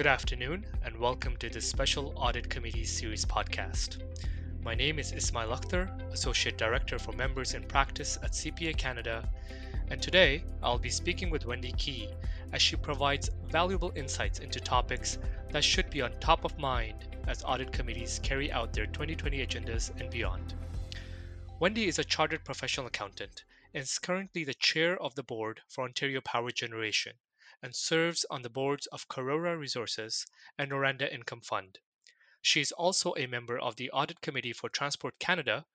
Good afternoon, and welcome to the Special Audit Committee Series podcast. My name is Ismail Akhtar, Associate Director for Members in Practice at CPA Canada, and today I'll be speaking with Wendy Kei as she provides valuable insights into topics that should be on top of mind as audit committees carry out their 2020 agendas and beyond. Wendy is a chartered professional accountant and is currently the chair of the board for Ontario Power Generation and serves on the boards of Karora Resources and Noranda Income Fund. She is also a member of the Audit Committee for Transport Canada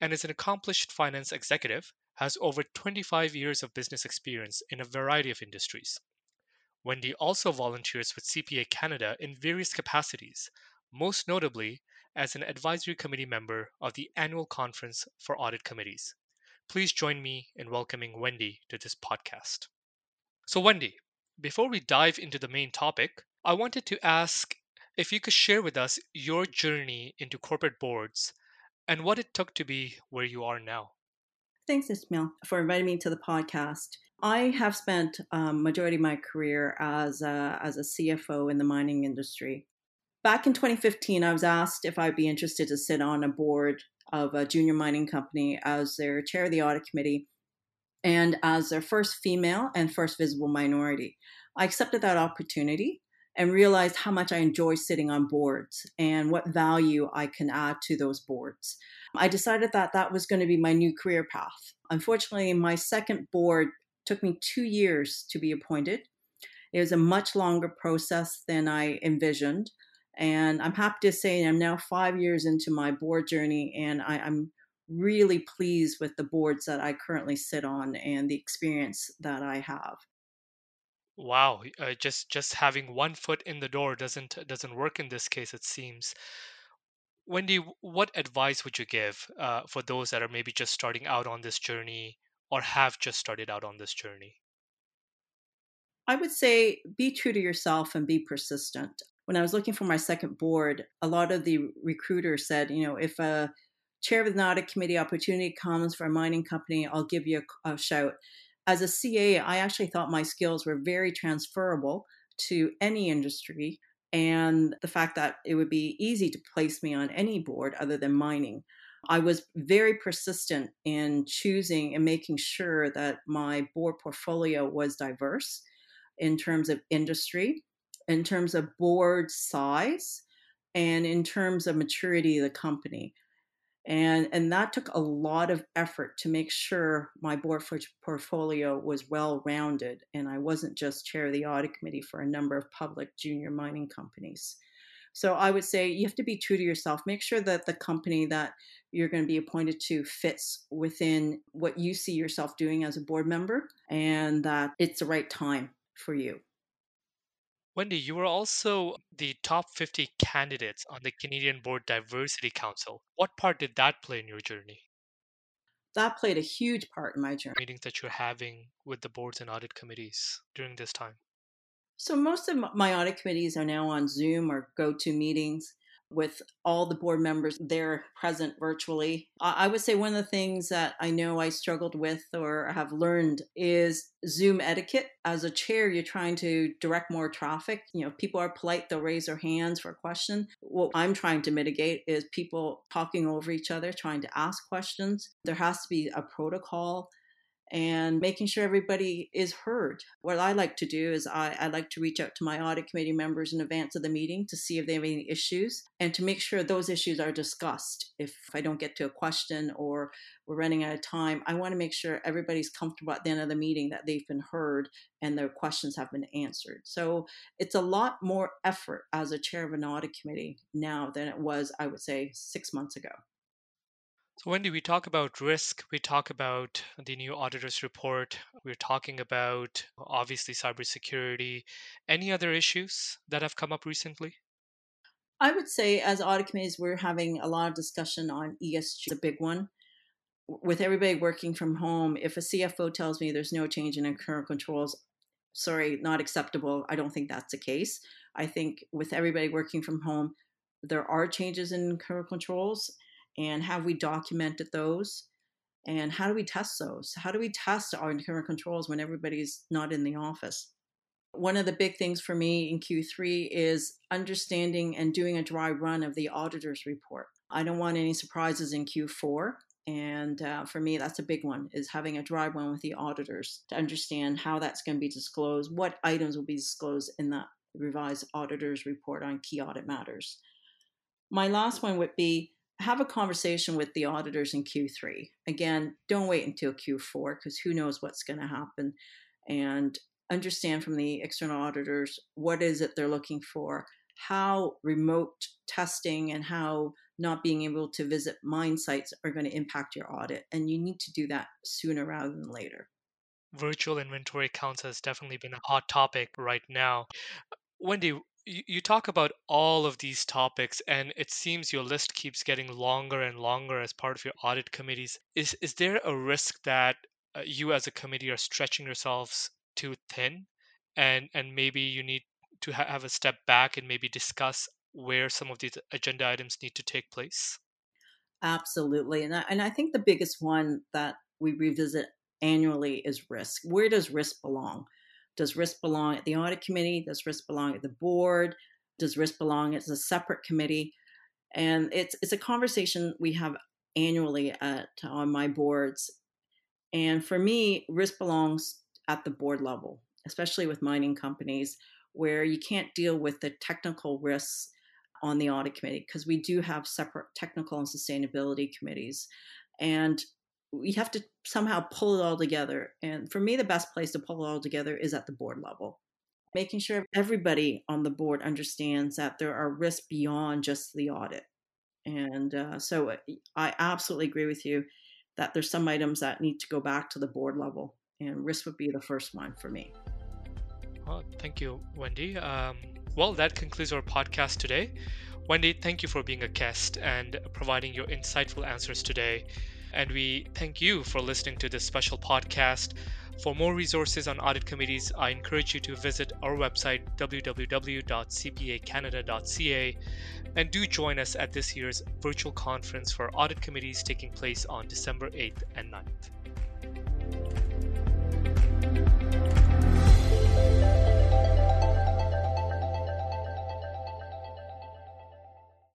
and is an accomplished finance executive, has over 25 years of business experience in a variety of industries. Wendy also volunteers with CPA Canada in various capacities, most notably as an advisory committee member of the annual conference for audit committees. Please join me in welcoming Wendy to this podcast. So, Wendy, before we dive into the main topic, I wanted to ask if you could share with us your journey into corporate boards and what it took to be where you are now. Thanks, Ismail, for inviting me to the podcast. I have spent um, majority of my career as a, as a CFO in the mining industry. Back in 2015, I was asked if I'd be interested to sit on a board of a junior mining company as their chair of the audit committee and as their first female and first visible minority. I accepted that opportunity and realized how much I enjoy sitting on boards and what value I can add to those boards. I decided that that was going to be my new career path. Unfortunately, my second board took me two years to be appointed. It was a much longer process than I envisioned. And I'm happy to say I'm now five years into my board journey, and I, am really pleased with the boards that I currently sit on and the experience that I have. Wow, uh, just just having one foot in the door doesn't doesn't work in this case. It seems. Wendy, what advice would you give uh, for those that are maybe just starting out on this journey or have just started out on this journey? I would say be true to yourself and be persistent. When I was looking for my second board, a lot of the recruiters said, you know, if a chair of the audit committee opportunity comes for a mining company, I'll give you a, a shout. As a CA, I actually thought my skills were very transferable to any industry, and the fact that it would be easy to place me on any board other than mining. I was very persistent in choosing and making sure that my board portfolio was diverse in terms of industry, in terms of board size, and in terms of maturity of the company. And and that took a lot of effort to make sure my board portfolio was well rounded and i wasn't just chair of the audit committee for a number of public junior mining companies so i would say you have to be true to yourself make sure that the company that you're going to be appointed to fits within what you see yourself doing as a board member and that it's the right time for you Wendy, you were also the top 50 candidates on the Canadian Board Diversity Council. What part did that play in your journey? That played a huge part in my journey. Meetings that you're having with the boards and audit committees during this time. So, most of my audit committees are now on Zoom or go-to meetings with all the board members there present virtually. I would say one of the things that I know I struggled with or have learned is Zoom etiquette. As a chair, you're trying to direct more traffic. You know, people are polite, they'll raise their hands for a question. What I'm trying to mitigate is people talking over each other, trying to ask questions. There has to be a protocol and making sure everybody is heard. What I like to do is I, I, like to reach out to my audit committee members in advance of the meeting to see if they have any issues and to make sure those issues are discussed. If I don't get to a question or we're running out of time, I want to make sure everybody's comfortable at the end of the meeting that they've been heard and their questions have been answered. So it's a lot more effort as a chair of an audit committee now than it was, I would say, six months ago. So, Wendy, we talk about risk, we talk about the new auditor's report, we're talking about obviously cybersecurity. Any other issues that have come up recently? I would say, as audit committees, we're having a lot of discussion on ESG, a big one. With everybody working from home, if a CFO tells me there's no change in internal controls, sorry, not acceptable. I don't think that's the case. I think with everybody working from home, there are changes in internal controls And have we documented those? And how do we test those? How do we test our internal controls when everybody's not in the office? One of the big things for me in Q3 is understanding and doing a dry run of the auditor's report. I don't want any surprises in Q4. And uh, for me, that's a big one is having a dry run with the auditors to understand how that's going to be disclosed, what items will be disclosed in that revised auditor's report on key audit matters. My last one would be have a conversation with the auditors in Q3. Again, don't wait until Q4 because who knows what's going to happen. And understand from the external auditors what is it they're looking for, how remote testing and how not being able to visit mine sites are going to impact your audit. And you need to do that sooner rather than later. Virtual inventory counts has definitely been a hot topic right now. Wendy, you, talk about all of these topics and it seems your list keeps getting longer and longer as part of your audit committees. Is is there a risk that uh, you as a committee are stretching yourselves too thin? And and maybe you need to ha- have a step back and maybe discuss where some of these agenda items need to take place? Absolutely and I, and I think the biggest one that we revisit annually is risk. Where does risk belong does risk belong at the audit committee? Does risk belong at the board? Does risk belong as a separate committee? And it's it's a conversation we have annually at on my boards. And for me, risk belongs at the board level, especially with mining companies where you can't deal with the technical risks on the audit committee because we do have separate technical and sustainability committees. And we have to somehow pull it all together. And for me, the best place to pull it all together is at the board level, making sure everybody on the board understands that there are risks beyond just the audit. And uh, so uh, I absolutely agree with you that there's some items that need to go back to the board level, and risk would be the first one for me. Well, thank you, Wendy. Um, well, that concludes our podcast today. Wendy, thank you for being a guest and providing your insightful answers today. And we thank you for listening to this special podcast. For more resources on audit committees, I encourage you to visit our website, www.cpacanada.ca, and do join us at this year's virtual conference for audit committees taking place on December 8th and 9th.